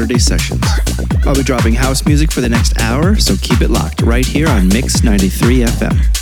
Saturday sessions. I'll be dropping house music for the next hour, so keep it locked right here on Mix 93 FM.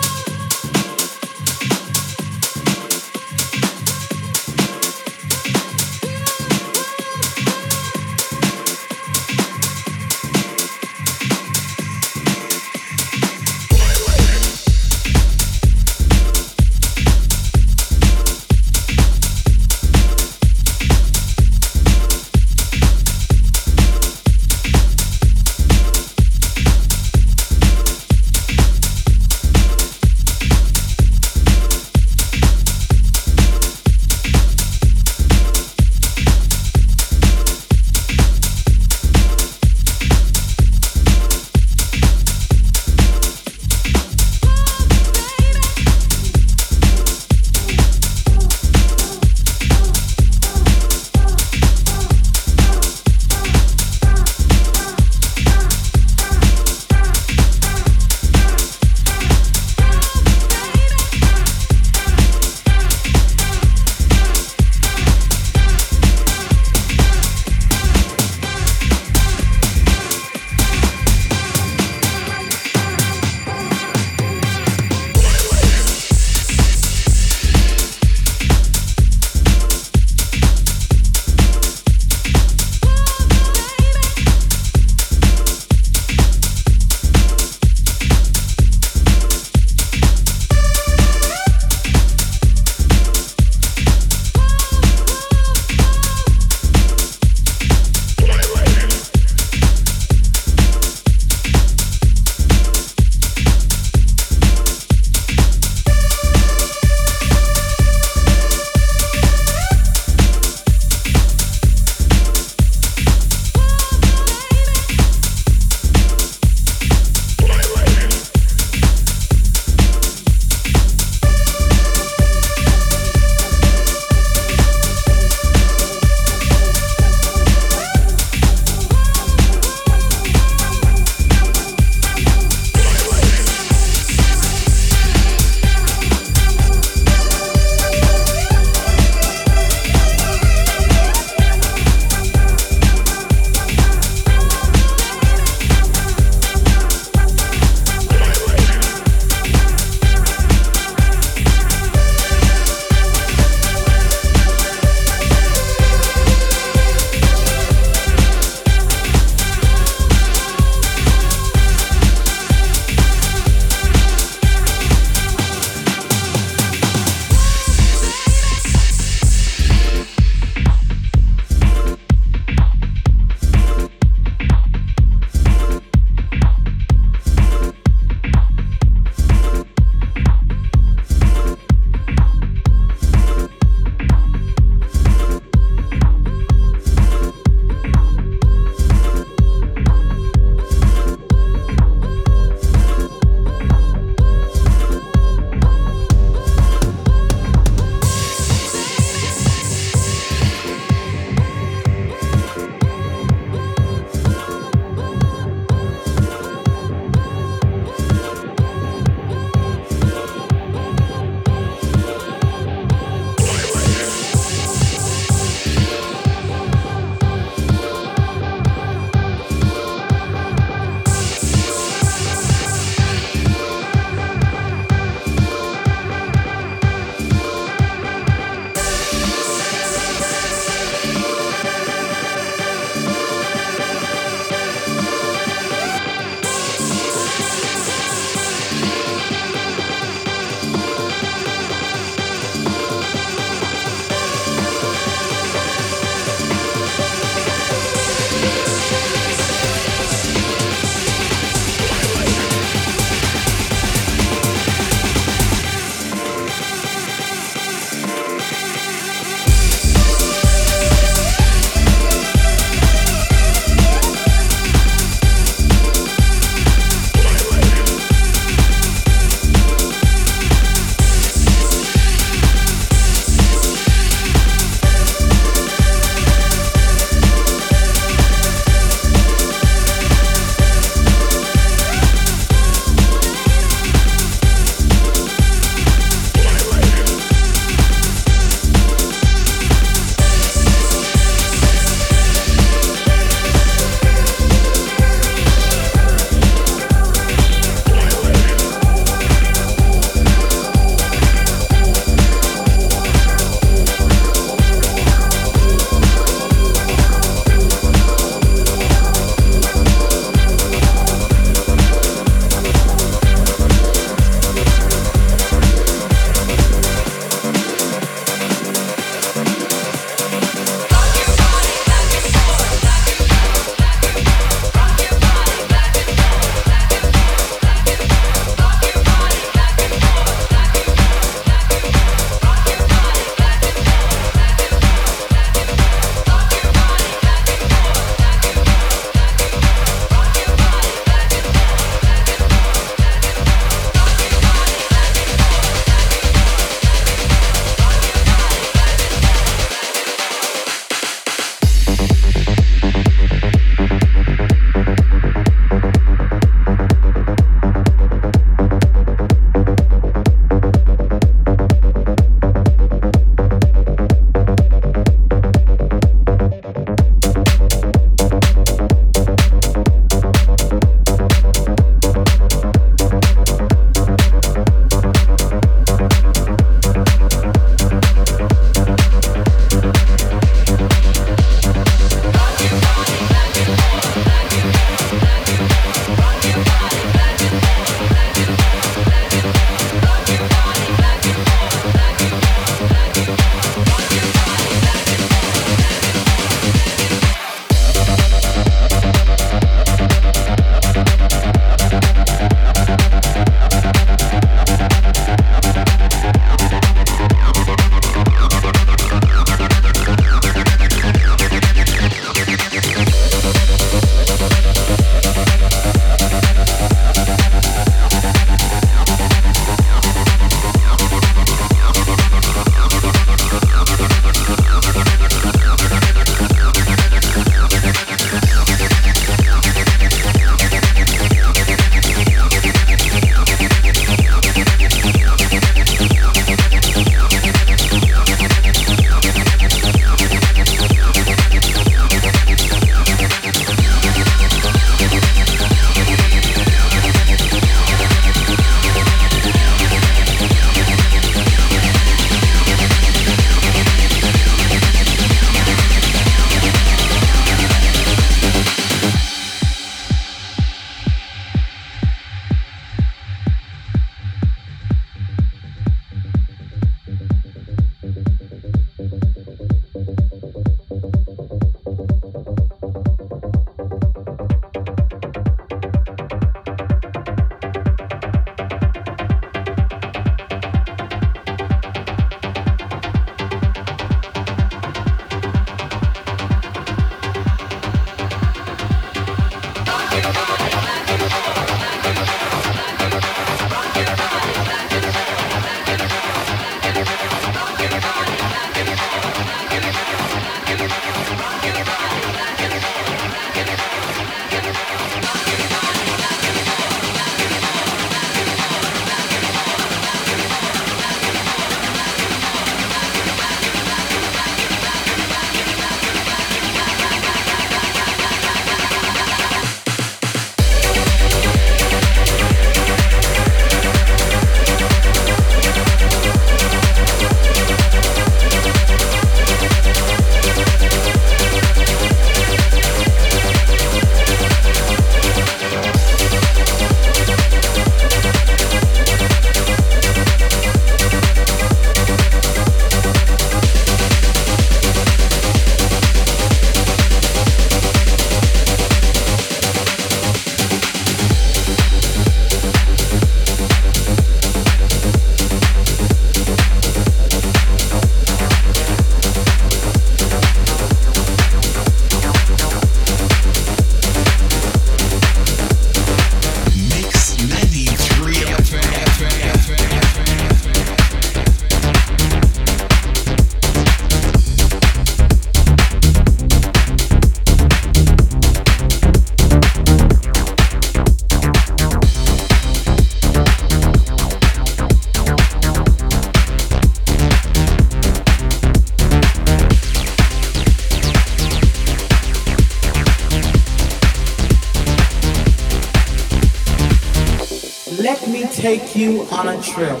You on a trip.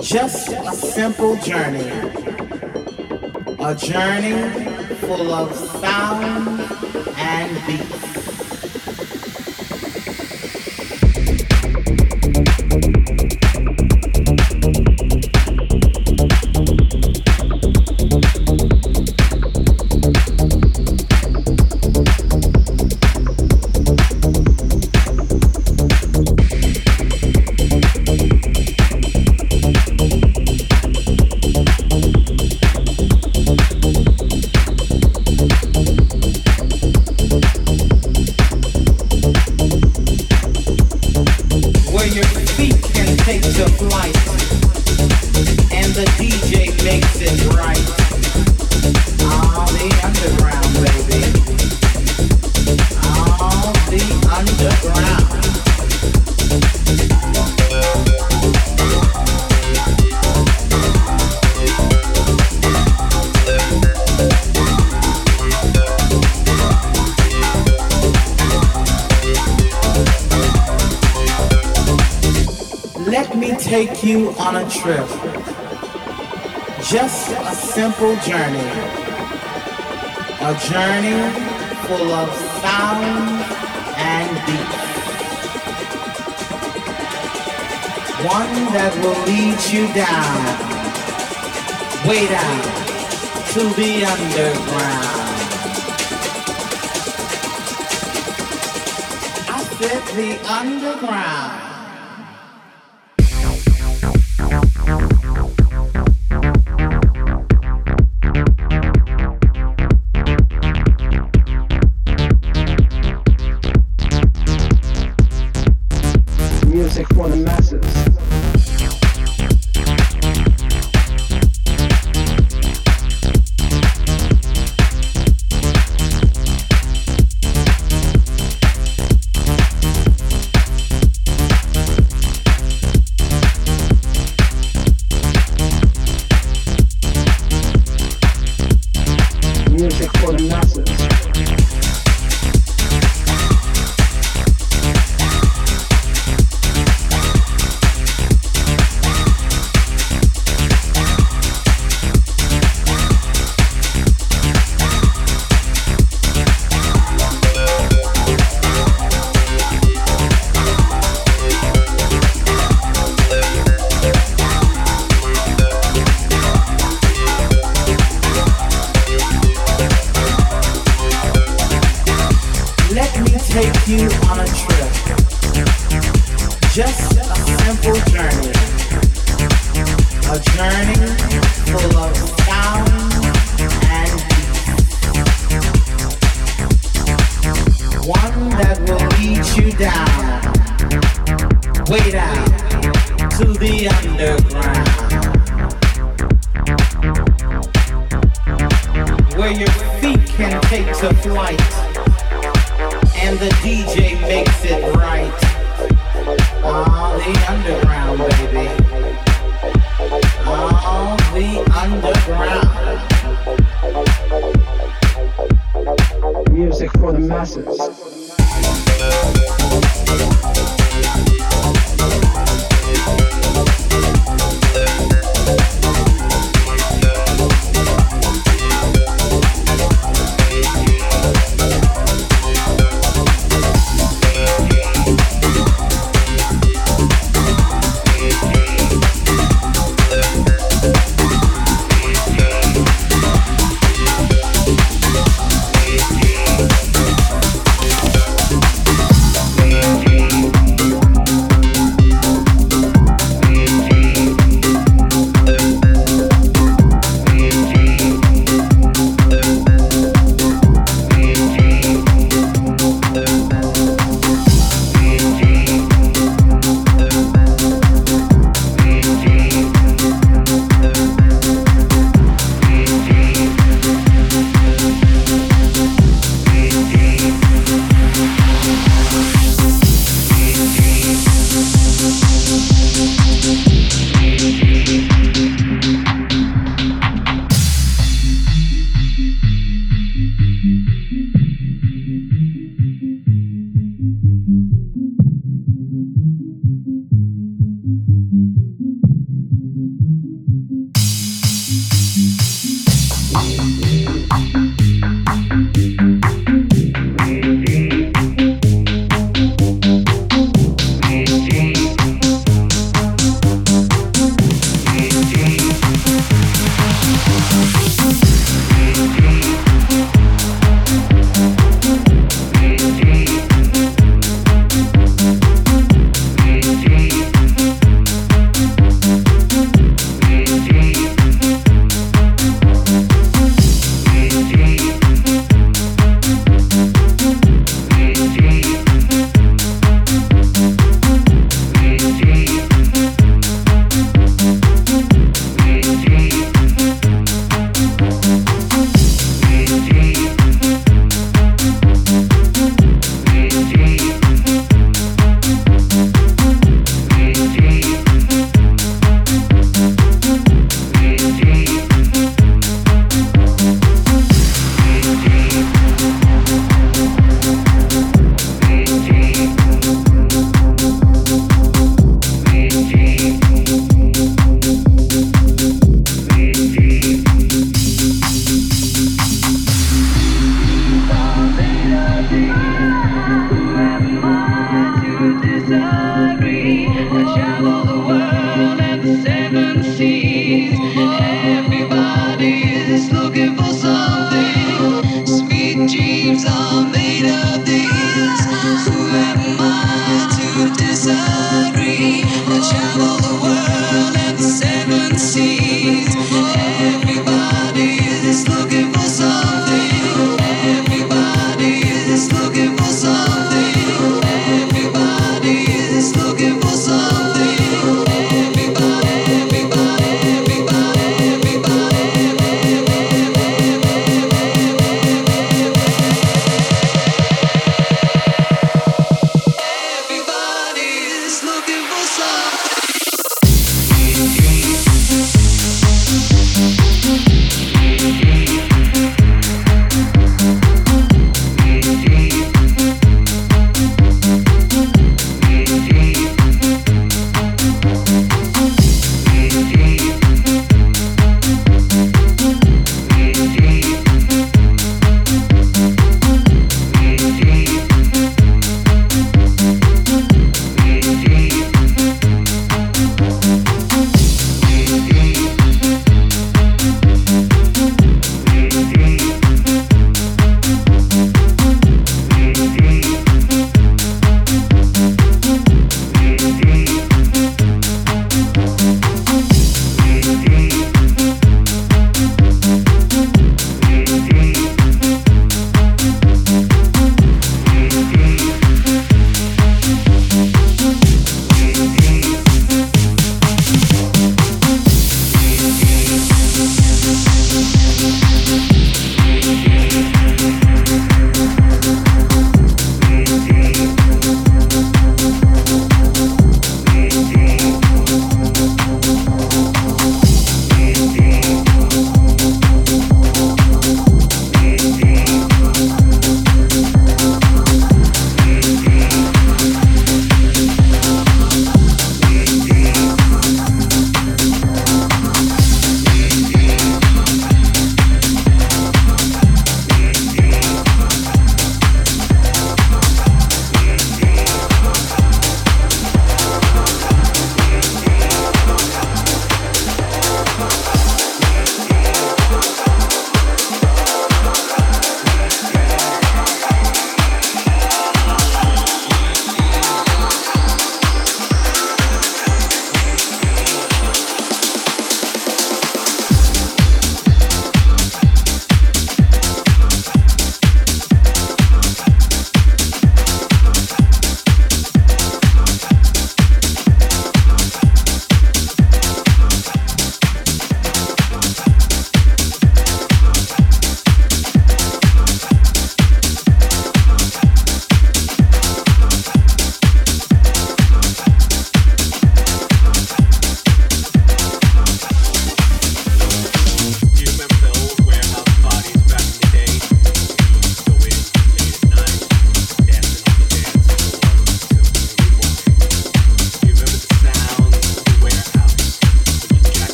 Just a simple journey. A journey full of sound and beat. Full of sound and beat. One that will lead you down, way down, to the underground. I said the underground.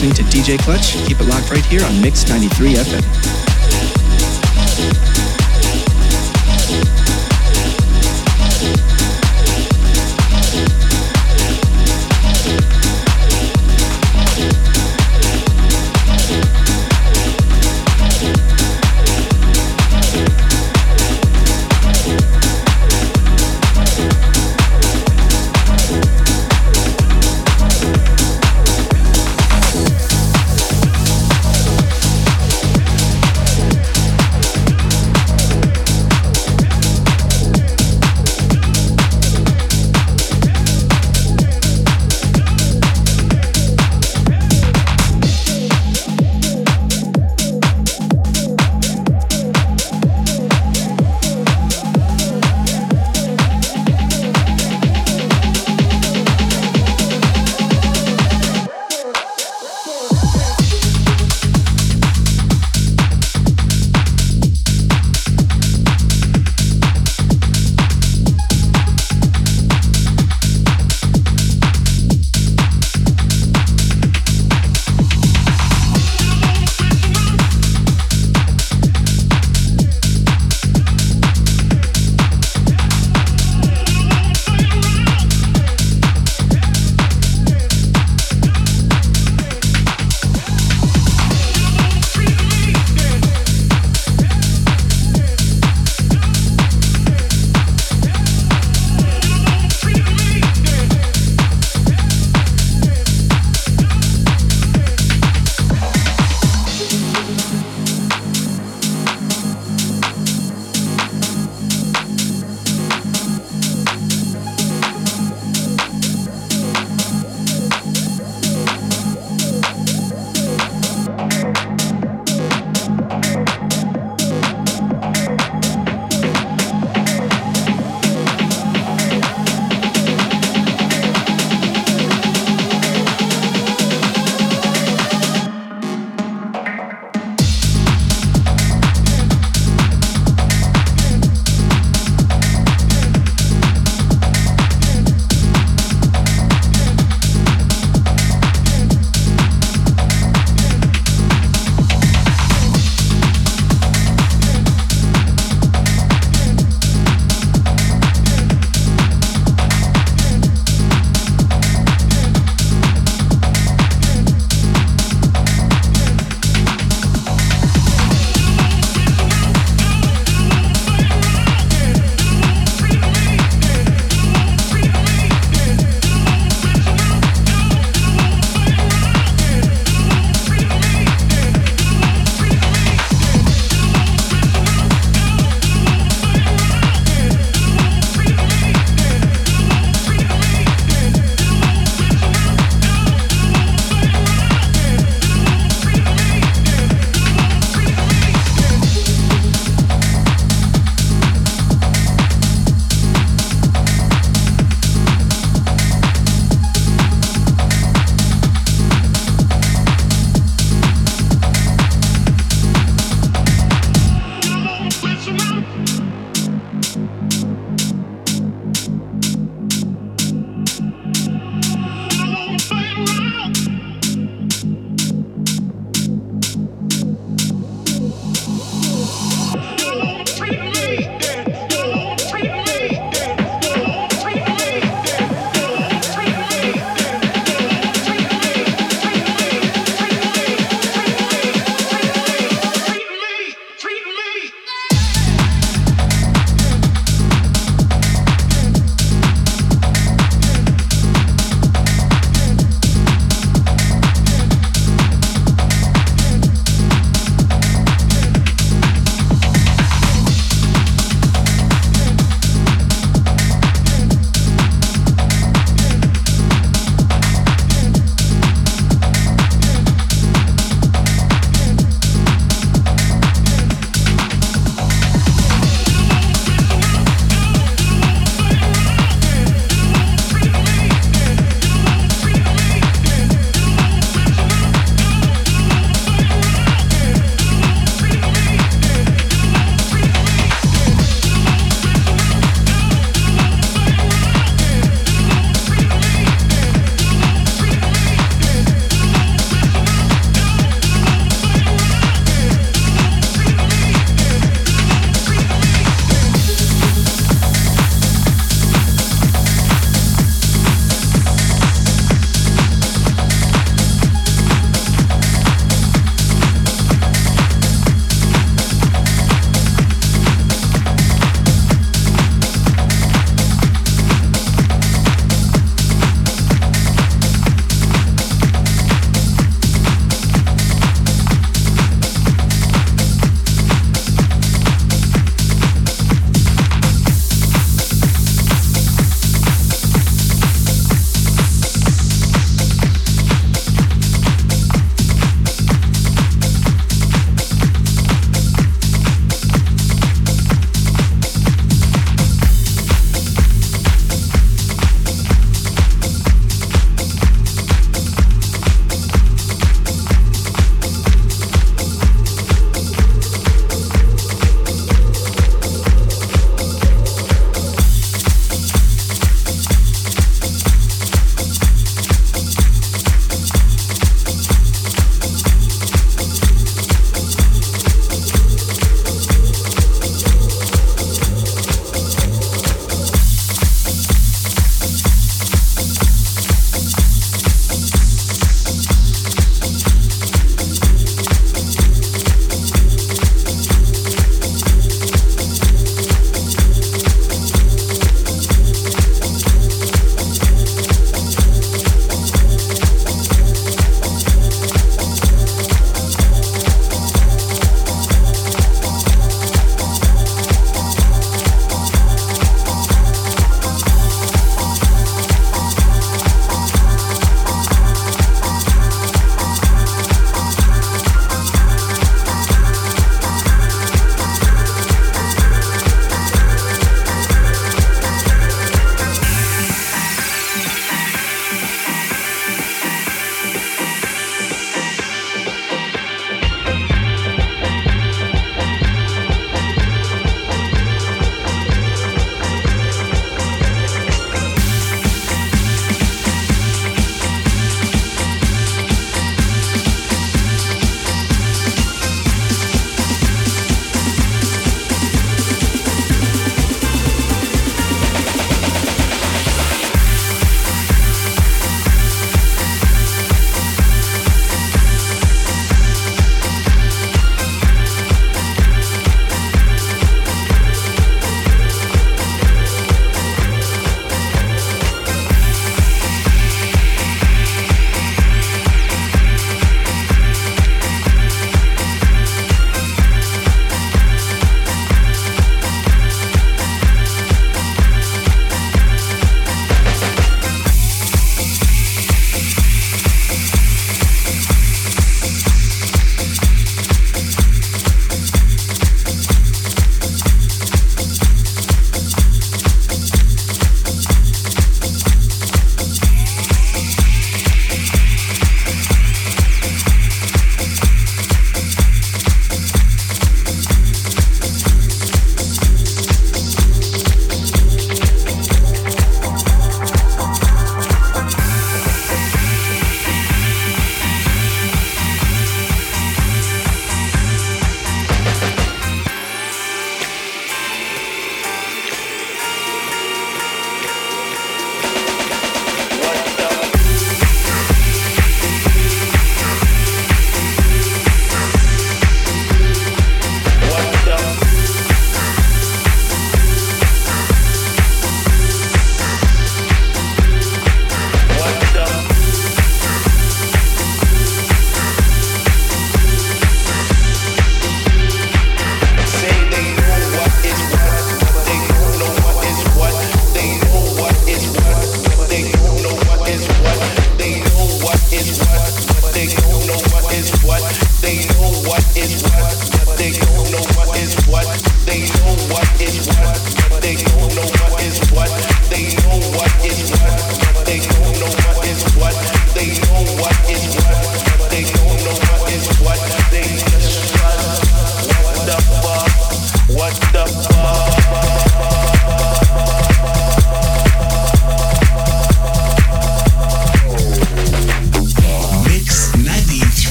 Listening to DJ Clutch. Keep it locked right here on Mix 93 FM.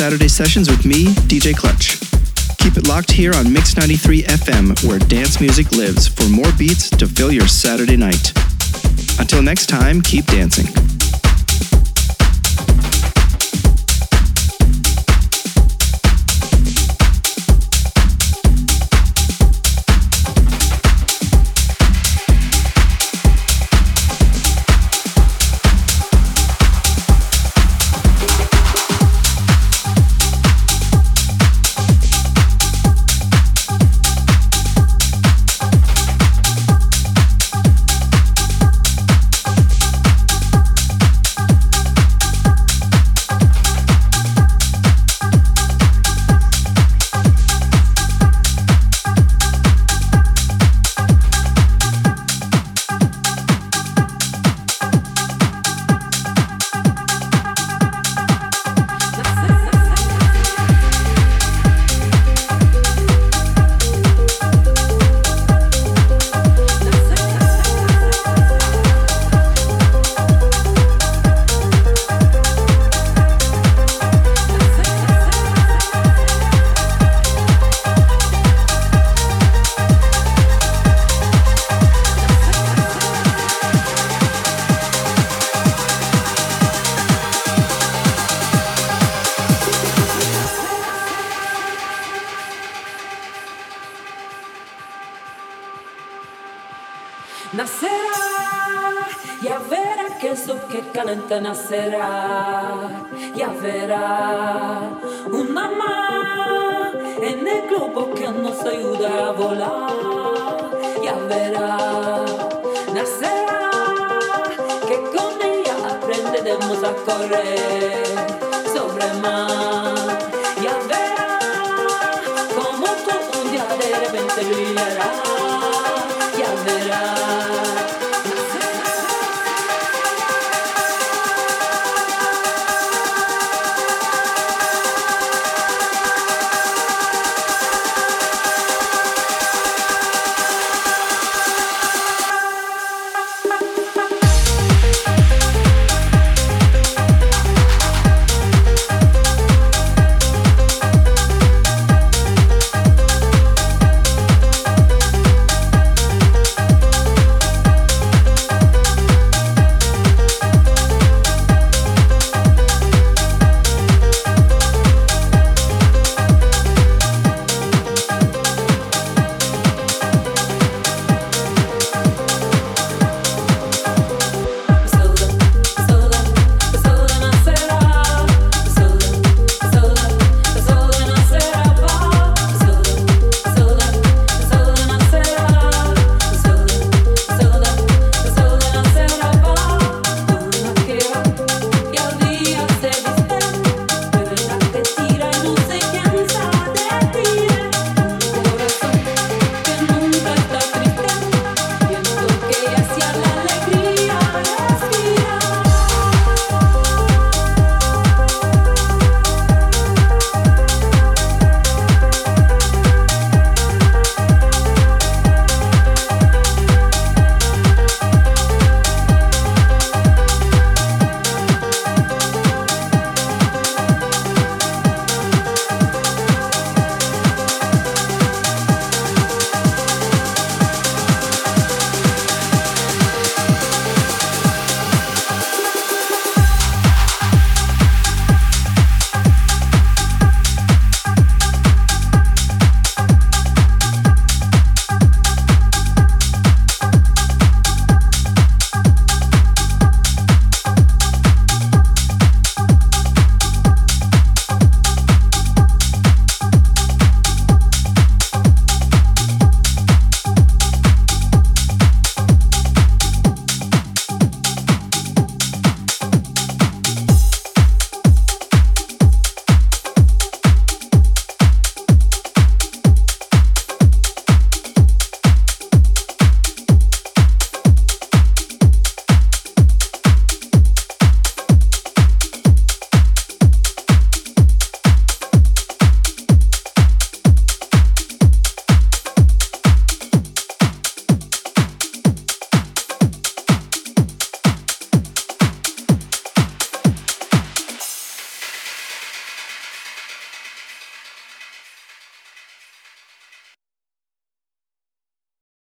Saturday Sessions with me, DJ Clutch. Keep it locked here on Mix 93 FM, where dance music lives, for more beats to fill your Saturday night. Until next time, keep dancing. correr sobre el mar. Ya verá como tú un día de repente brillará. Ya verá.